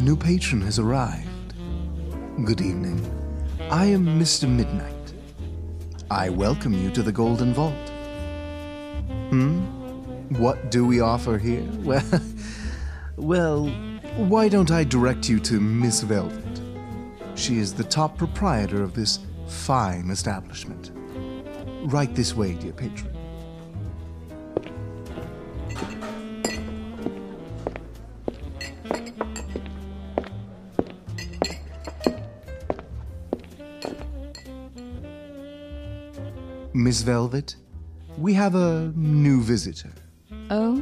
new patron has arrived. Good evening. I am Mr. Midnight. I welcome you to the Golden Vault. Hmm? What do we offer here? Well, well, why don't I direct you to Miss Velvet? She is the top proprietor of this fine establishment. Right this way, dear patron. Miss Velvet, we have a new visitor. Oh?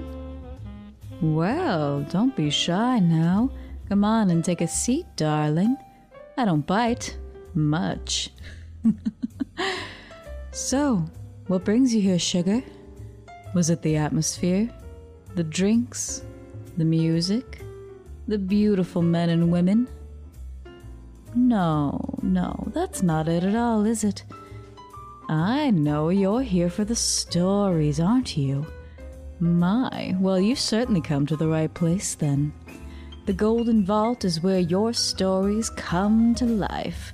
Well, don't be shy now. Come on and take a seat, darling. I don't bite. Much. so, what brings you here, sugar? Was it the atmosphere? The drinks? The music? The beautiful men and women? No, no, that's not it at all, is it? I know you're here for the stories, aren't you? My, well, you've certainly come to the right place then. The Golden Vault is where your stories come to life.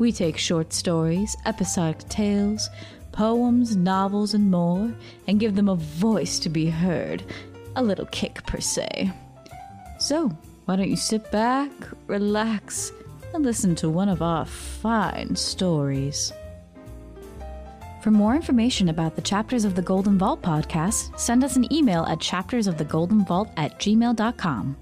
We take short stories, episodic tales, poems, novels, and more, and give them a voice to be heard. A little kick, per se. So, why don't you sit back, relax, and listen to one of our fine stories? For more information about the Chapters of the Golden Vault podcast, send us an email at chaptersofthegoldenvault at gmail.com.